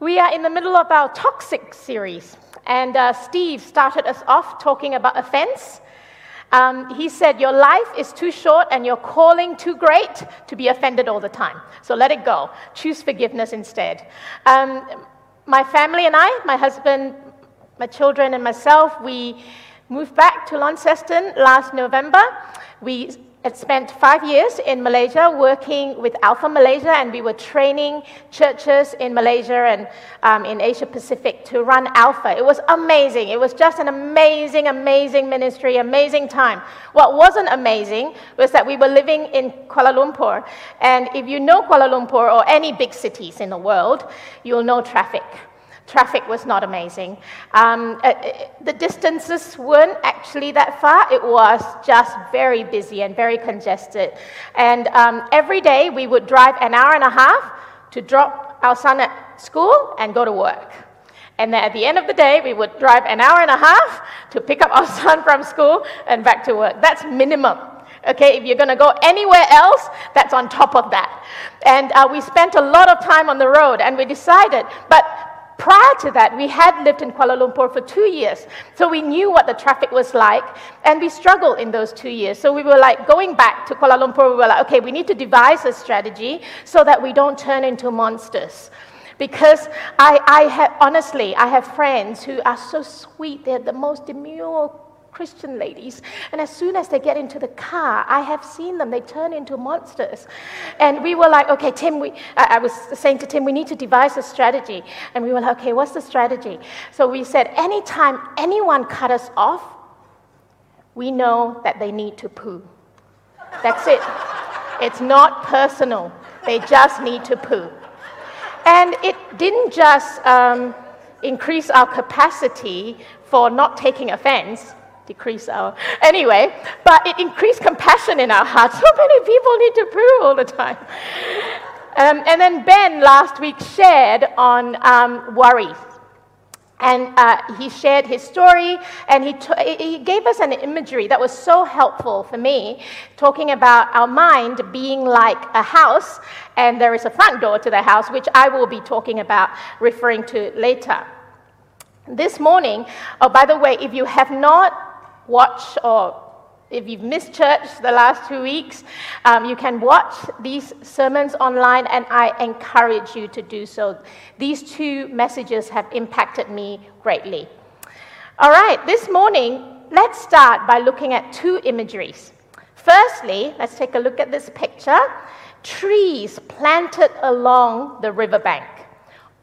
We are in the middle of our toxic series, and uh, Steve started us off talking about offense. Um, he said, Your life is too short and your calling too great to be offended all the time. So let it go. Choose forgiveness instead. Um, my family and I, my husband, my children, and myself, we moved back to Launceston last November. We had spent five years in Malaysia working with Alpha Malaysia, and we were training churches in Malaysia and um, in Asia Pacific to run Alpha. It was amazing. It was just an amazing, amazing ministry, amazing time. What wasn't amazing was that we were living in Kuala Lumpur, and if you know Kuala Lumpur or any big cities in the world, you'll know traffic traffic was not amazing. Um, uh, uh, the distances weren't actually that far, it was just very busy and very congested. And um, every day we would drive an hour and a half to drop our son at school and go to work. And then at the end of the day, we would drive an hour and a half to pick up our son from school and back to work. That's minimum. Okay, if you're going to go anywhere else, that's on top of that. And uh, we spent a lot of time on the road, and we decided, but Prior to that, we had lived in Kuala Lumpur for two years, so we knew what the traffic was like, and we struggled in those two years. So we were like going back to Kuala Lumpur, we were like, okay, we need to devise a strategy so that we don't turn into monsters. Because I, I have, honestly, I have friends who are so sweet, they're the most demure Christian ladies. And as soon as they get into the car, I have seen them, they turn into monsters. And we were like, okay, Tim, we, I, I was saying to Tim, we need to devise a strategy. And we were like, okay, what's the strategy? So we said, anytime anyone cut us off, we know that they need to poo. That's it. It's not personal. They just need to poo. And it didn't just um, increase our capacity for not taking offense, decrease our. Anyway, but it increased compassion in our hearts. So many people need to poo all the time. Um, and then Ben last week shared on um, worry. And uh, he shared his story, and he, t- he gave us an imagery that was so helpful for me, talking about our mind being like a house, and there is a front door to the house, which I will be talking about, referring to later. This morning, oh, by the way, if you have not watch or if you've missed church the last two weeks, um, you can watch these sermons online, and I encourage you to do so. These two messages have impacted me greatly. All right, this morning, let's start by looking at two imageries. Firstly, let's take a look at this picture trees planted along the riverbank,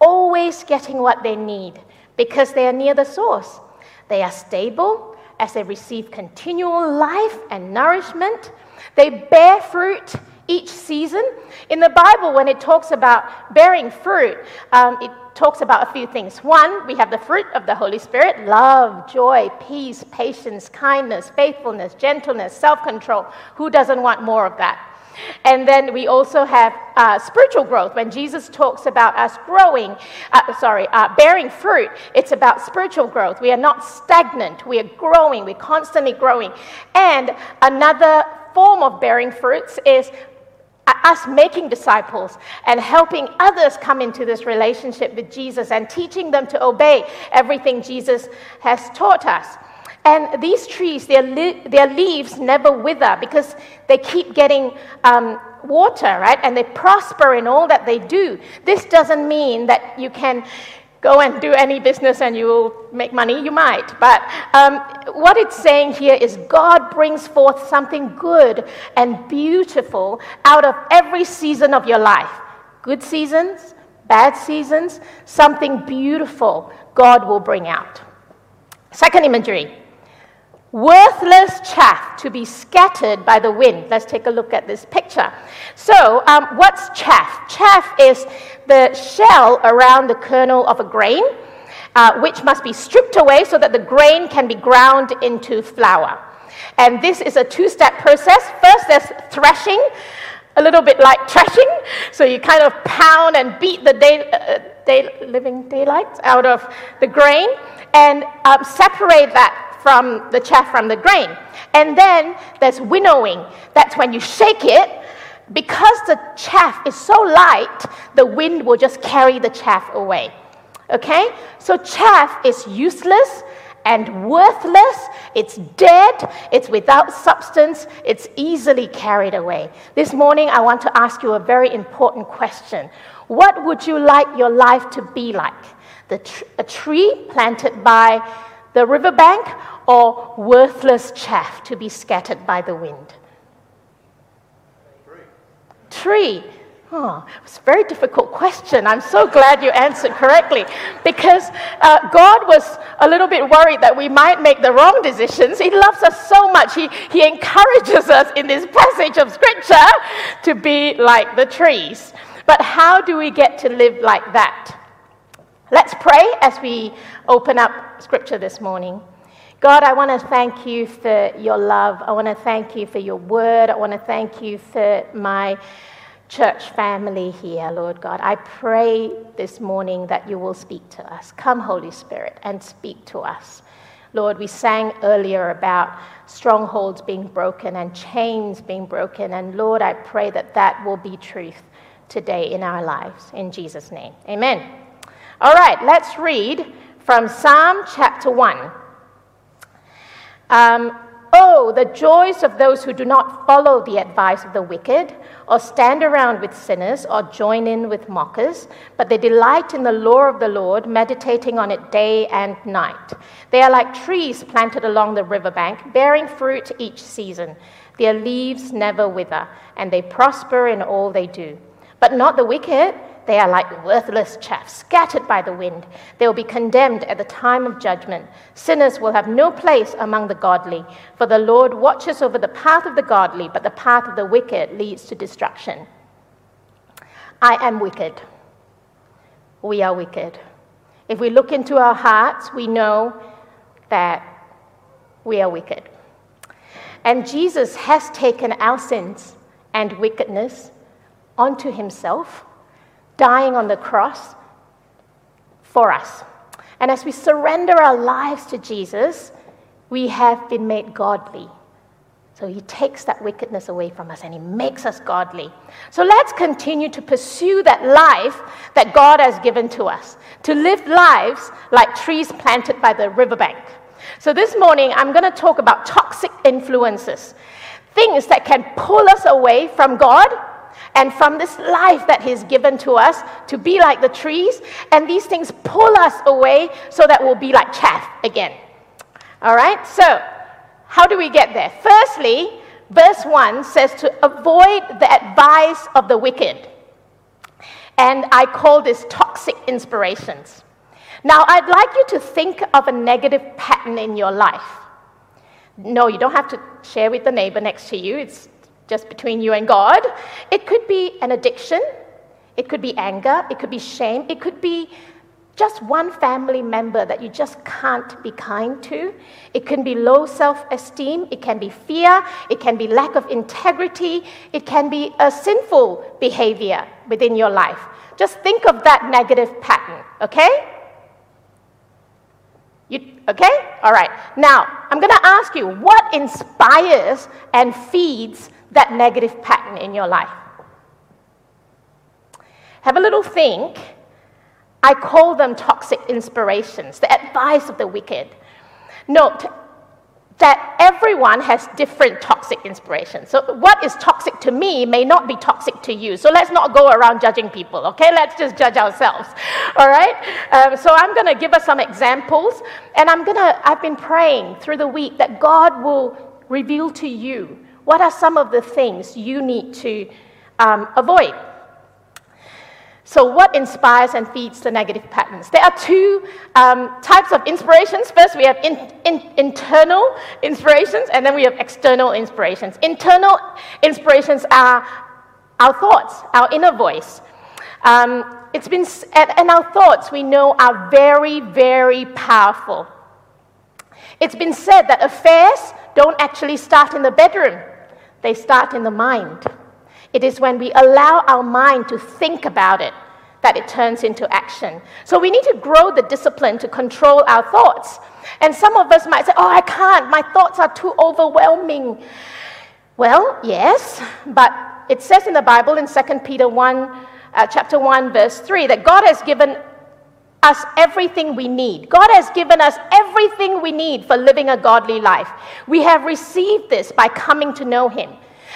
always getting what they need because they are near the source. They are stable, as they receive continual life and nourishment. They bear fruit each season. In the Bible, when it talks about bearing fruit, um, it talks about a few things. One, we have the fruit of the Holy Spirit love, joy, peace, patience, kindness, faithfulness, gentleness, self control. Who doesn't want more of that? And then we also have uh, spiritual growth. When Jesus talks about us growing, uh, sorry, uh, bearing fruit, it's about spiritual growth. We are not stagnant, we are growing, we're constantly growing. And another form of bearing fruits is uh, us making disciples and helping others come into this relationship with Jesus and teaching them to obey everything Jesus has taught us. And these trees, their, li- their leaves never wither because they keep getting um, water, right? And they prosper in all that they do. This doesn't mean that you can go and do any business and you will make money. You might. But um, what it's saying here is God brings forth something good and beautiful out of every season of your life good seasons, bad seasons, something beautiful God will bring out. Second imagery worthless chaff to be scattered by the wind. Let's take a look at this picture. So, um, what's chaff? Chaff is the shell around the kernel of a grain, uh, which must be stripped away so that the grain can be ground into flour. And this is a two step process. First, there's threshing, a little bit like threshing. So, you kind of pound and beat the day, uh, day living daylight out of the grain and um, separate that from the chaff from the grain. And then there's winnowing. That's when you shake it. Because the chaff is so light, the wind will just carry the chaff away. Okay? So chaff is useless and worthless, it's dead, it's without substance, it's easily carried away. This morning, I want to ask you a very important question. What would you like your life to be like? Tr- a tree planted by the riverbank or worthless chaff to be scattered by the wind? Tree. Tree. Oh, it's a very difficult question. I'm so glad you answered correctly because uh, God was a little bit worried that we might make the wrong decisions. He loves us so much. He, he encourages us in this passage of Scripture to be like the trees. But how do we get to live like that? Let's pray as we open up Scripture this morning. God, I want to thank you for your love. I want to thank you for your word. I want to thank you for my church family here, Lord God. I pray this morning that you will speak to us. Come, Holy Spirit, and speak to us. Lord, we sang earlier about strongholds being broken and chains being broken. And Lord, I pray that that will be truth today in our lives. In Jesus' name. Amen. All right, let's read from Psalm chapter 1. Um, Oh, the joys of those who do not follow the advice of the wicked, or stand around with sinners, or join in with mockers, but they delight in the law of the Lord, meditating on it day and night. They are like trees planted along the riverbank, bearing fruit each season. Their leaves never wither, and they prosper in all they do. But not the wicked. They are like worthless chaff, scattered by the wind. They will be condemned at the time of judgment. Sinners will have no place among the godly, for the Lord watches over the path of the godly, but the path of the wicked leads to destruction. I am wicked. We are wicked. If we look into our hearts, we know that we are wicked. And Jesus has taken our sins and wickedness onto himself dying on the cross for us. And as we surrender our lives to Jesus, we have been made godly. So he takes that wickedness away from us and he makes us godly. So let's continue to pursue that life that God has given to us, to live lives like trees planted by the riverbank. So this morning, I'm going to talk about toxic influences, things that can pull us away from God and from this life that He's given to us to be like the trees. And these things pull us away so that we'll be like chaff again. All right? So, how do we get there? Firstly, verse 1 says to avoid the advice of the wicked. And I call this toxic inspirations. Now, I'd like you to think of a negative pattern in your life. No, you don't have to share with the neighbor next to you. It's just between you and God. It could be an addiction, it could be anger, it could be shame, it could be just one family member that you just can't be kind to. It can be low self esteem, it can be fear, it can be lack of integrity, it can be a sinful behavior within your life. Just think of that negative pattern, okay? You, okay? All right. Now, I'm going to ask you what inspires and feeds that negative pattern in your life. Have a little think. I call them toxic inspirations, the advice of the wicked. Note that everyone has different toxic inspirations. So, what is toxic to me may not be toxic to you. So, let's not go around judging people, okay? Let's just judge ourselves, all right? Um, so, I'm going to give us some examples, and I'm going to, I've been praying through the week that God will reveal to you what are some of the things you need to um, avoid? So, what inspires and feeds the negative patterns? There are two um, types of inspirations. First, we have in, in, internal inspirations, and then we have external inspirations. Internal inspirations are our thoughts, our inner voice. Um, it's been, and our thoughts, we know, are very, very powerful. It's been said that affairs don't actually start in the bedroom, they start in the mind. It is when we allow our mind to think about it that it turns into action. So we need to grow the discipline to control our thoughts. And some of us might say, Oh, I can't, my thoughts are too overwhelming. Well, yes, but it says in the Bible in 2 Peter 1, uh, chapter 1, verse 3, that God has given us everything we need. God has given us everything we need for living a godly life. We have received this by coming to know Him.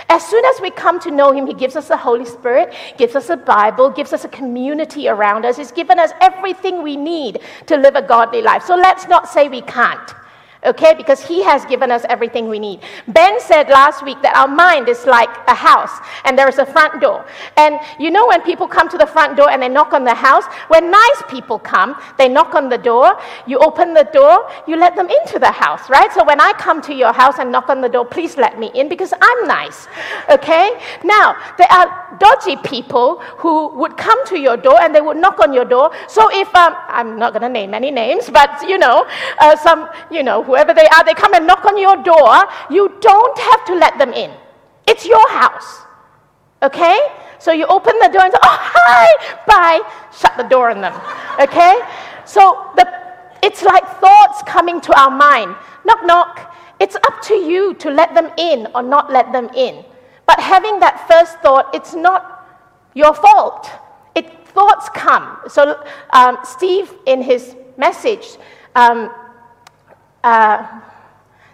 As soon as we come to know Him, He gives us the Holy Spirit, gives us a Bible, gives us a community around us. He's given us everything we need to live a godly life. So let's not say we can't okay? Because He has given us everything we need. Ben said last week that our mind is like a house and there is a front door. And you know, when people come to the front door and they knock on the house, when nice people come, they knock on the door, you open the door, you let them into the house, right? So when I come to your house and knock on the door, please let me in because I'm nice, okay? Now, there are dodgy people who would come to your door and they would knock on your door. So if, um, I'm not going to name any names, but you know, uh, some, you know, whoever they are, they come and knock on your door, you don't have to let them in. It's your house. Okay? So you open the door and say, oh, hi, bye. Shut the door on them. Okay? So the, it's like thoughts coming to our mind. Knock, knock. It's up to you to let them in or not let them in. But having that first thought, it's not your fault. It, thoughts come. So um, Steve, in his message, um, uh,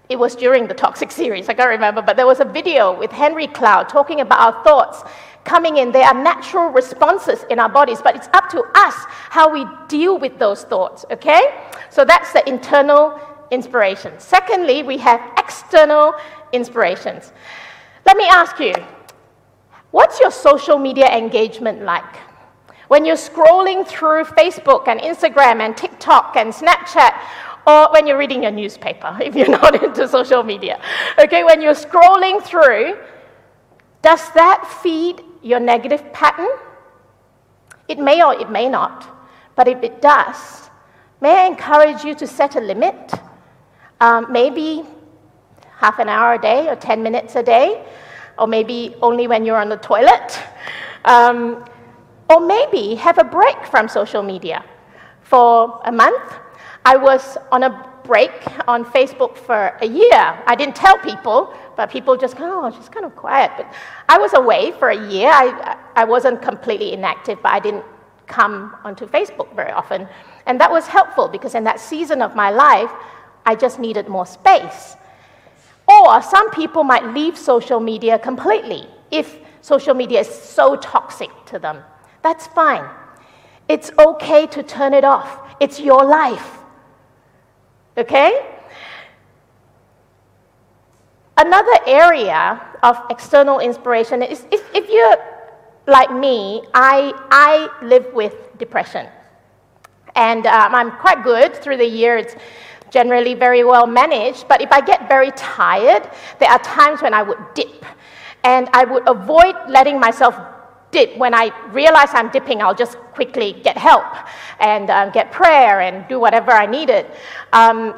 it was during the Toxic series, I can't remember, but there was a video with Henry Cloud talking about our thoughts coming in. They are natural responses in our bodies, but it's up to us how we deal with those thoughts, okay? So that's the internal inspiration. Secondly, we have external inspirations. Let me ask you, what's your social media engagement like? When you're scrolling through Facebook and Instagram and TikTok and Snapchat, or when you're reading your newspaper, if you're not into social media. Okay, when you're scrolling through, does that feed your negative pattern? It may or it may not, but if it does, may I encourage you to set a limit? Um, maybe half an hour a day or 10 minutes a day, or maybe only when you're on the toilet. Um, or maybe have a break from social media for a month I was on a break on Facebook for a year. I didn't tell people, but people just oh, she's kind of quiet. But I was away for a year. I, I wasn't completely inactive, but I didn't come onto Facebook very often. And that was helpful because in that season of my life, I just needed more space. Or some people might leave social media completely if social media is so toxic to them. That's fine. It's okay to turn it off. It's your life. Okay? Another area of external inspiration is if, if you're like me, I, I live with depression. And um, I'm quite good through the year. It's generally very well managed. But if I get very tired, there are times when I would dip. And I would avoid letting myself When I realize I'm dipping, I'll just quickly get help and um, get prayer and do whatever I needed. Um,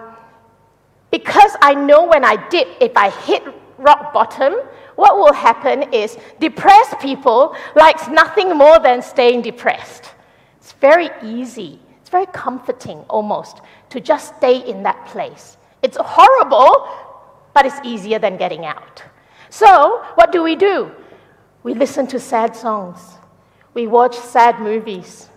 because I know when I dip, if I hit rock bottom, what will happen is depressed people likes nothing more than staying depressed. It's very easy. It's very comforting almost to just stay in that place. It's horrible, but it's easier than getting out. So, what do we do? We listen to sad songs. We watch sad movies.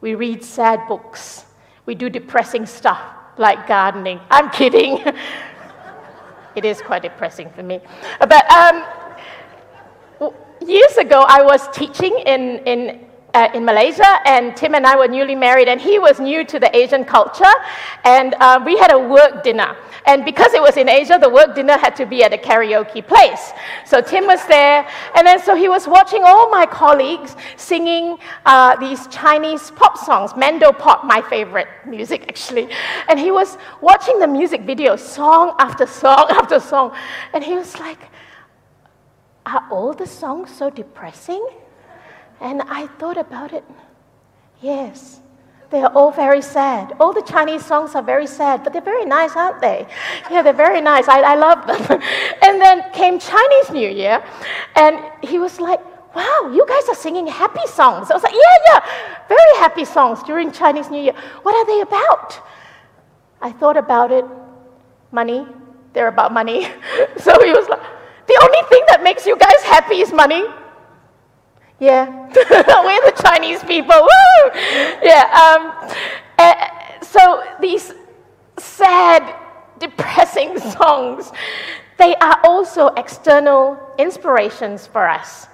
We read sad books. We do depressing stuff like gardening. I'm kidding. it is quite depressing for me. But um, years ago, I was teaching in, in uh, in Malaysia, and Tim and I were newly married, and he was new to the Asian culture, and uh, we had a work dinner. And because it was in Asia, the work dinner had to be at a karaoke place. So Tim was there, and then so he was watching all my colleagues singing uh, these Chinese pop songs, Mandopop, my favorite music actually. And he was watching the music video, song after song after song, and he was like, Are all the songs so depressing? And I thought about it. Yes, they are all very sad. All the Chinese songs are very sad, but they're very nice, aren't they? Yeah, they're very nice. I, I love them. and then came Chinese New Year, and he was like, Wow, you guys are singing happy songs. I was like, Yeah, yeah, very happy songs during Chinese New Year. What are they about? I thought about it. Money. They're about money. so he was like, The only thing that makes you guys happy is money. Yeah, we're the Chinese people. Woo! Yeah, um, so these sad, depressing songs, they are also external inspirations for us.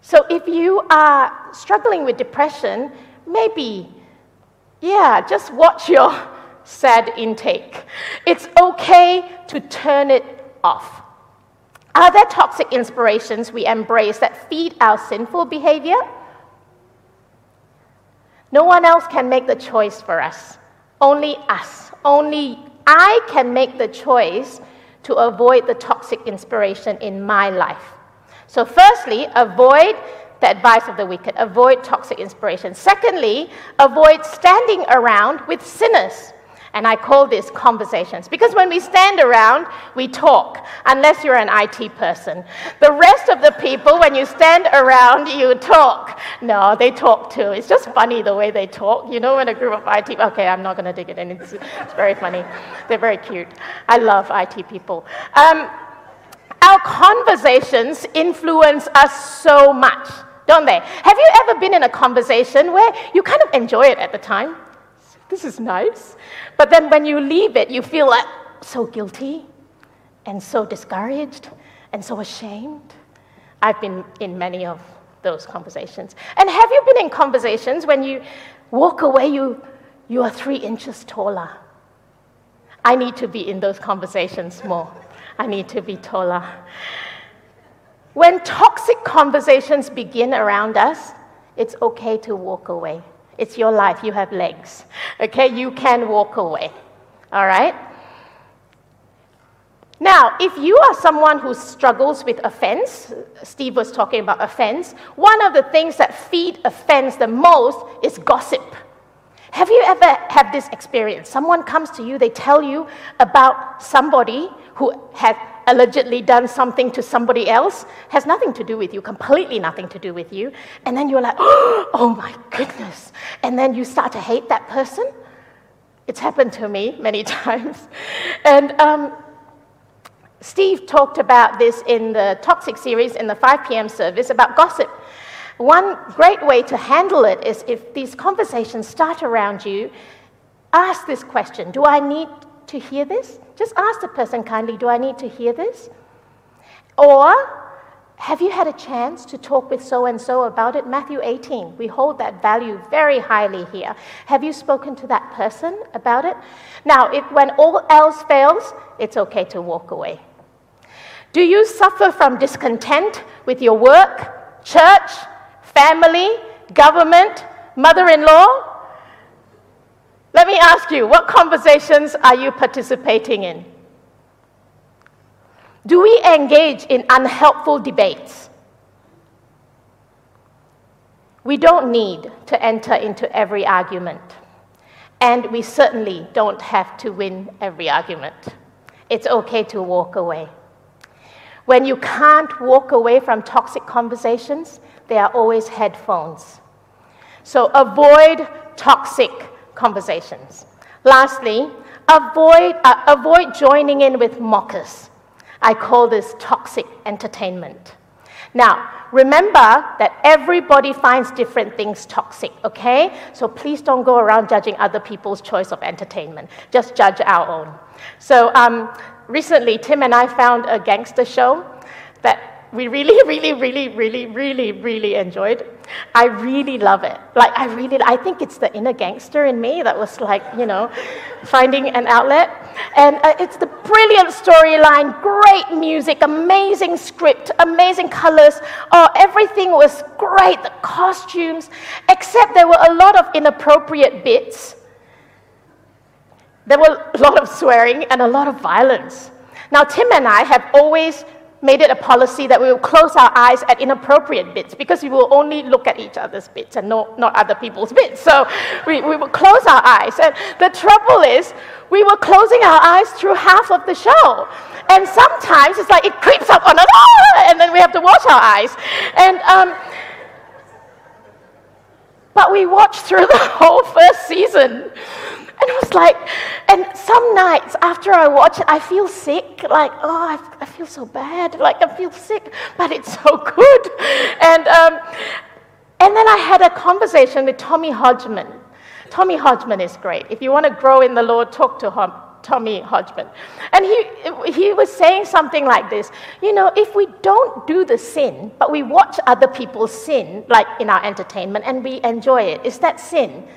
So if you are struggling with depression, maybe, yeah, just watch your sad intake. It's okay to turn it off. Are there toxic inspirations we embrace that feed our sinful behavior? No one else can make the choice for us. Only us. Only I can make the choice to avoid the toxic inspiration in my life. So, firstly, avoid the advice of the wicked, avoid toxic inspiration. Secondly, avoid standing around with sinners. And I call this conversations because when we stand around, we talk, unless you're an IT person. The rest of the people, when you stand around, you talk. No, they talk too. It's just funny the way they talk. You know, when a group of IT, okay, I'm not going to dig it in. It's, it's, very funny. They're very cute. I love IT people. Um, our conversations influence us so much, don't they? Have you ever been in a conversation where you kind of enjoy it at the time? This is nice. But then when you leave it, you feel like so guilty and so discouraged and so ashamed. I've been in many of those conversations. And have you been in conversations when you walk away, you, you are three inches taller? I need to be in those conversations more. I need to be taller. When toxic conversations begin around us, it's okay to walk away. It's your life. You have legs. Okay? You can walk away. All right? Now, if you are someone who struggles with offense, Steve was talking about offense, one of the things that feed offense the most is gossip. Have you ever had this experience? Someone comes to you, they tell you about somebody who has allegedly done something to somebody else, has nothing to do with you, completely nothing to do with you, and then you're like, oh my goodness. And then you start to hate that person. It's happened to me many times. And um, Steve talked about this in the Toxic series in the 5 p.m. service about gossip. One great way to handle it is if these conversations start around you, ask this question Do I need to hear this? Just ask the person kindly Do I need to hear this? Or have you had a chance to talk with so and so about it? Matthew 18, we hold that value very highly here. Have you spoken to that person about it? Now, if, when all else fails, it's okay to walk away. Do you suffer from discontent with your work, church, family, government, mother in law? Let me ask you, what conversations are you participating in? Do we engage in unhelpful debates? We don't need to enter into every argument, and we certainly don't have to win every argument. It's okay to walk away. When you can't walk away from toxic conversations, there are always headphones. So avoid toxic conversations. Lastly, avoid, uh, avoid joining in with mockers. I call this toxic entertainment. Now, remember that everybody finds different things toxic, okay? So please don't go around judging other people's choice of entertainment. Just judge our own. So um, recently, Tim and I found a gangster show that we really, really, really, really, really, really enjoyed. I really love it. Like, I really, I think it's the inner gangster in me that was like, you know, finding an outlet. And uh, it's the brilliant storyline, great music, amazing script, amazing colors. Oh, everything was great, the costumes, except there were a lot of inappropriate bits. There were a lot of swearing and a lot of violence. Now, Tim and I have always made it a policy that we will close our eyes at inappropriate bits because we will only look at each other's bits and no, not other people's bits. So we, we will close our eyes. And the trouble is, we were closing our eyes through half of the show. And sometimes it's like it creeps up on us, and then we have to wash our eyes. And, um, but we watched through the whole first season. And it was like, and some nights after I watch it, I feel sick. Like, oh, I, I feel so bad. Like, I feel sick, but it's so good. And, um, and then I had a conversation with Tommy Hodgman. Tommy Hodgman is great. If you want to grow in the Lord, talk to him. Tommy Hodgman. And he, he was saying something like this You know, if we don't do the sin, but we watch other people sin, like in our entertainment, and we enjoy it, is that sin?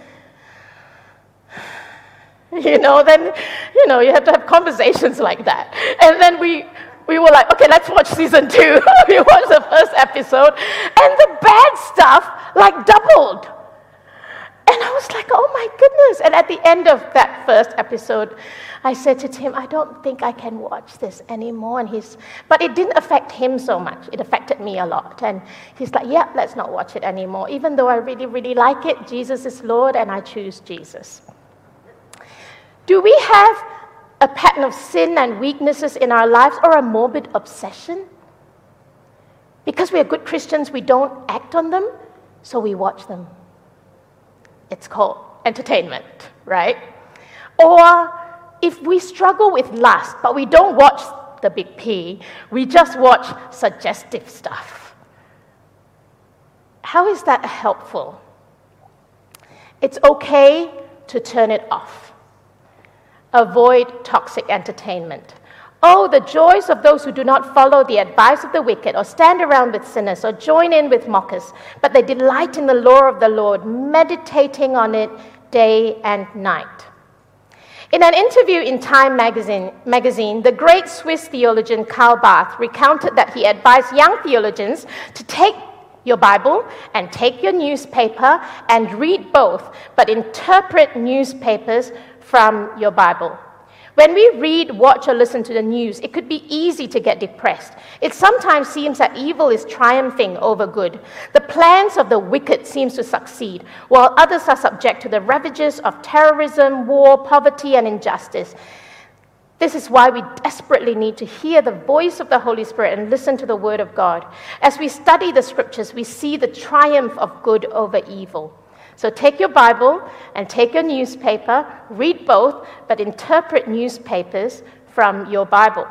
You know, then, you know, you have to have conversations like that. And then we, we were like, okay, let's watch season two. we watched the first episode, and the bad stuff like doubled. And I was like, oh my goodness. And at the end of that first episode, I said to Tim, I don't think I can watch this anymore. And he's, but it didn't affect him so much. It affected me a lot. And he's like, yeah, let's not watch it anymore. Even though I really, really like it, Jesus is Lord and I choose Jesus. Do we have a pattern of sin and weaknesses in our lives or a morbid obsession? Because we are good Christians, we don't act on them, so we watch them. It's called entertainment, right? Or if we struggle with lust, but we don't watch the big P, we just watch suggestive stuff. How is that helpful? It's okay to turn it off. Avoid toxic entertainment. Oh, the joys of those who do not follow the advice of the wicked, or stand around with sinners, or join in with mockers, but they delight in the law of the Lord, meditating on it day and night. In an interview in Time magazine, magazine, the great Swiss theologian Karl Barth recounted that he advised young theologians to take your Bible and take your newspaper and read both, but interpret newspapers from your Bible. When we read, watch, or listen to the news, it could be easy to get depressed. It sometimes seems that evil is triumphing over good. The plans of the wicked seems to succeed, while others are subject to the ravages of terrorism, war, poverty, and injustice. This is why we desperately need to hear the voice of the Holy Spirit and listen to the Word of God. As we study the Scriptures, we see the triumph of good over evil. So take your Bible and take your newspaper, read both, but interpret newspapers from your Bible.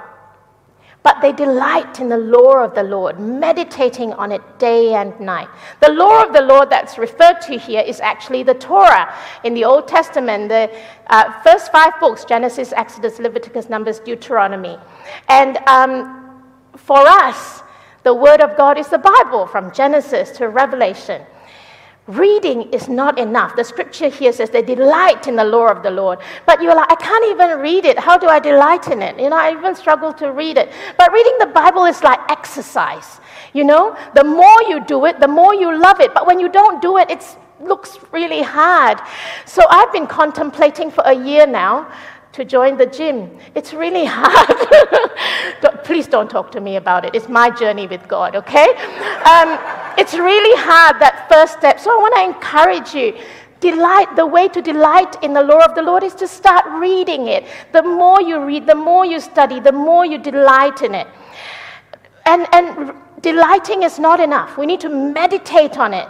But they delight in the law of the Lord, meditating on it day and night. The law of the Lord that's referred to here is actually the Torah in the Old Testament, the uh, first five books Genesis, Exodus, Leviticus, Numbers, Deuteronomy. And um, for us, the Word of God is the Bible from Genesis to Revelation. Reading is not enough. The scripture here says they delight in the law of the Lord. But you're like, I can't even read it. How do I delight in it? You know, I even struggle to read it. But reading the Bible is like exercise. You know, the more you do it, the more you love it. But when you don't do it, it looks really hard. So I've been contemplating for a year now to join the gym. It's really hard. Please don't talk to me about it. It's my journey with God, okay? Um, it's really hard, that first step. So I want to encourage you. Delight, the way to delight in the law of the Lord is to start reading it. The more you read, the more you study, the more you delight in it. And, and delighting is not enough. We need to meditate on it.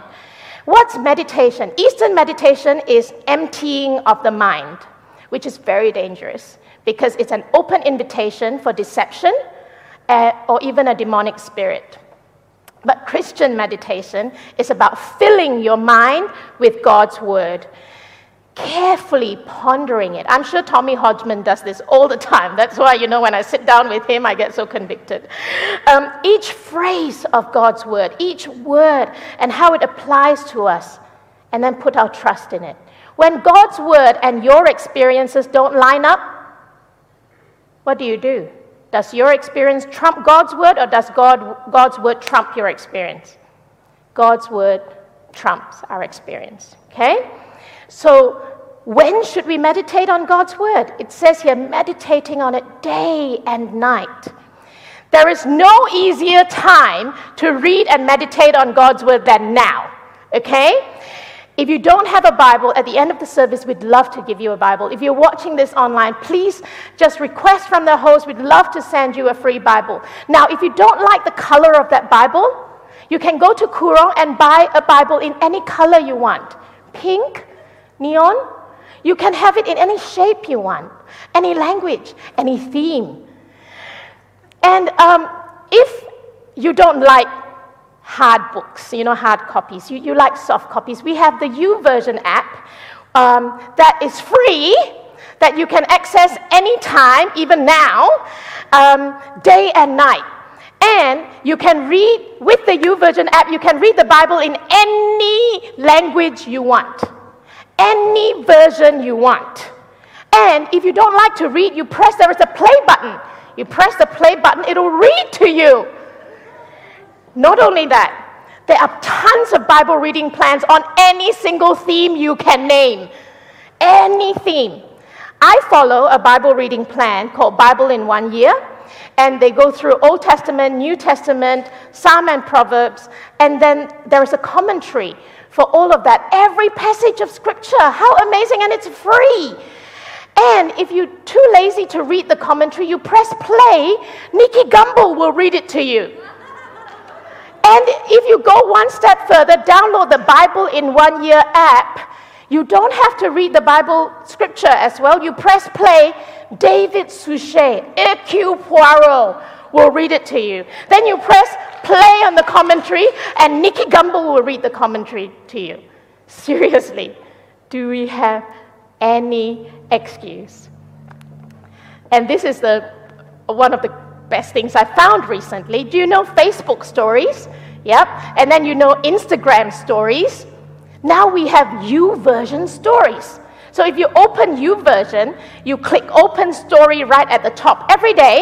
What's meditation? Eastern meditation is emptying of the mind which is very dangerous because it's an open invitation for deception or even a demonic spirit. But Christian meditation is about filling your mind with God's word, carefully pondering it. I'm sure Tommy Hodgman does this all the time. That's why, you know, when I sit down with him, I get so convicted. Um, each phrase of God's word, each word, and how it applies to us, and then put our trust in it. When God's word and your experiences don't line up, what do you do? Does your experience trump God's word or does God, God's word trump your experience? God's word trumps our experience. Okay? So, when should we meditate on God's word? It says here, meditating on it day and night. There is no easier time to read and meditate on God's word than now. Okay? If you don't have a Bible, at the end of the service, we'd love to give you a Bible. If you're watching this online, please just request from the host. We'd love to send you a free Bible. Now, if you don't like the color of that Bible, you can go to Koorong and buy a Bible in any color you want pink, neon. You can have it in any shape you want, any language, any theme. And um, if you don't like hard books, you know, hard copies. You, you like soft copies. We have the YouVersion app, um, that is free, that you can access anytime, even now, um, day and night. And you can read, with the YouVersion app, you can read the Bible in any language you want, any version you want. And if you don't like to read, you press, there is a play button. You press the play button, it'll read to you. Not only that, there are tons of Bible reading plans on any single theme you can name. Any theme. I follow a Bible reading plan called Bible in One Year, and they go through Old Testament, New Testament, Psalm and Proverbs, and then there is a commentary for all of that. Every passage of Scripture. How amazing, and it's free. And if you're too lazy to read the commentary, you press play, Nicky Gumbel will read it to you. And if you go one step further, download the Bible in One Year app. You don't have to read the Bible scripture as well. You press play, David Suchet, Hercule Poirot will read it to you. Then you press play on the commentary, and Nicky Gumbel will read the commentary to you. Seriously, do we have any excuse? And this is the one of the best things I found recently. Do you know Facebook stories? Yep. And then you know Instagram stories. Now we have U YouVersion stories. So if you open U YouVersion, you click open story right at the top. Every day,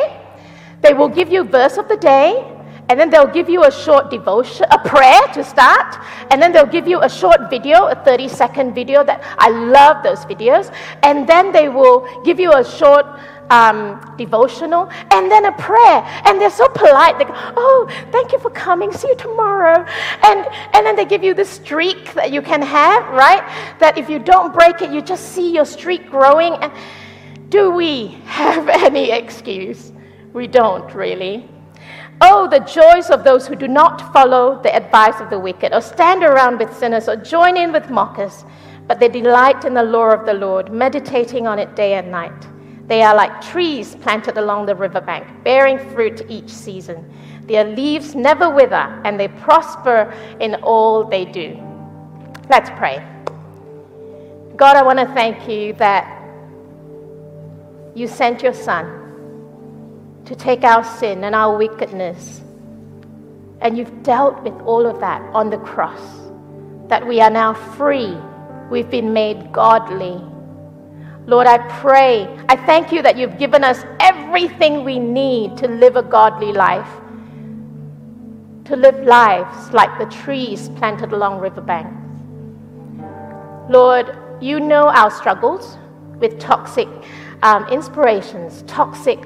they will give you verse of the day, and then they'll give you a short devotion, a prayer to start, and then they'll give you a short video, a 30 second video that I love those videos, and then they will give you a short um, devotional, and then a prayer. And they're so polite. They go, Oh, thank you for coming. See you tomorrow. And, and then they give you the streak that you can have, right? That if you don't break it, you just see your streak growing. And do we have any excuse? We don't really. Oh, the joys of those who do not follow the advice of the wicked, or stand around with sinners, or join in with mockers, but they delight in the law of the Lord, meditating on it day and night. They are like trees planted along the riverbank, bearing fruit each season. Their leaves never wither, and they prosper in all they do. Let's pray. God, I want to thank you that you sent your Son to take our sin and our wickedness, and you've dealt with all of that on the cross, that we are now free. We've been made godly Lord, I pray, I thank you that you've given us everything we need to live a godly life, to live lives like the trees planted along riverbanks. Lord, you know our struggles with toxic um, inspirations, toxic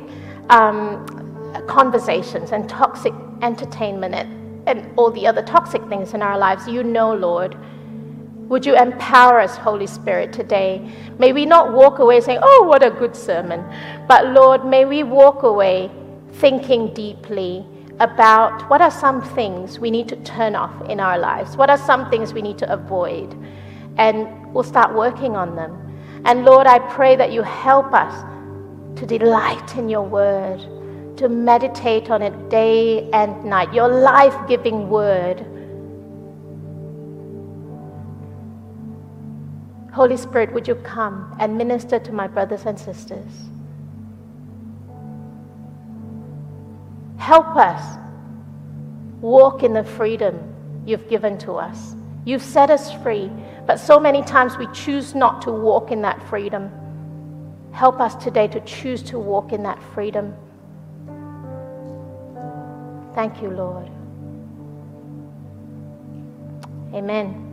um, conversations, and toxic entertainment, and, and all the other toxic things in our lives. You know, Lord. Would you empower us, Holy Spirit, today? May we not walk away saying, Oh, what a good sermon. But Lord, may we walk away thinking deeply about what are some things we need to turn off in our lives? What are some things we need to avoid? And we'll start working on them. And Lord, I pray that you help us to delight in your word, to meditate on it day and night, your life giving word Holy Spirit, would you come and minister to my brothers and sisters? Help us walk in the freedom you've given to us. You've set us free, but so many times we choose not to walk in that freedom. Help us today to choose to walk in that freedom. Thank you, Lord. Amen.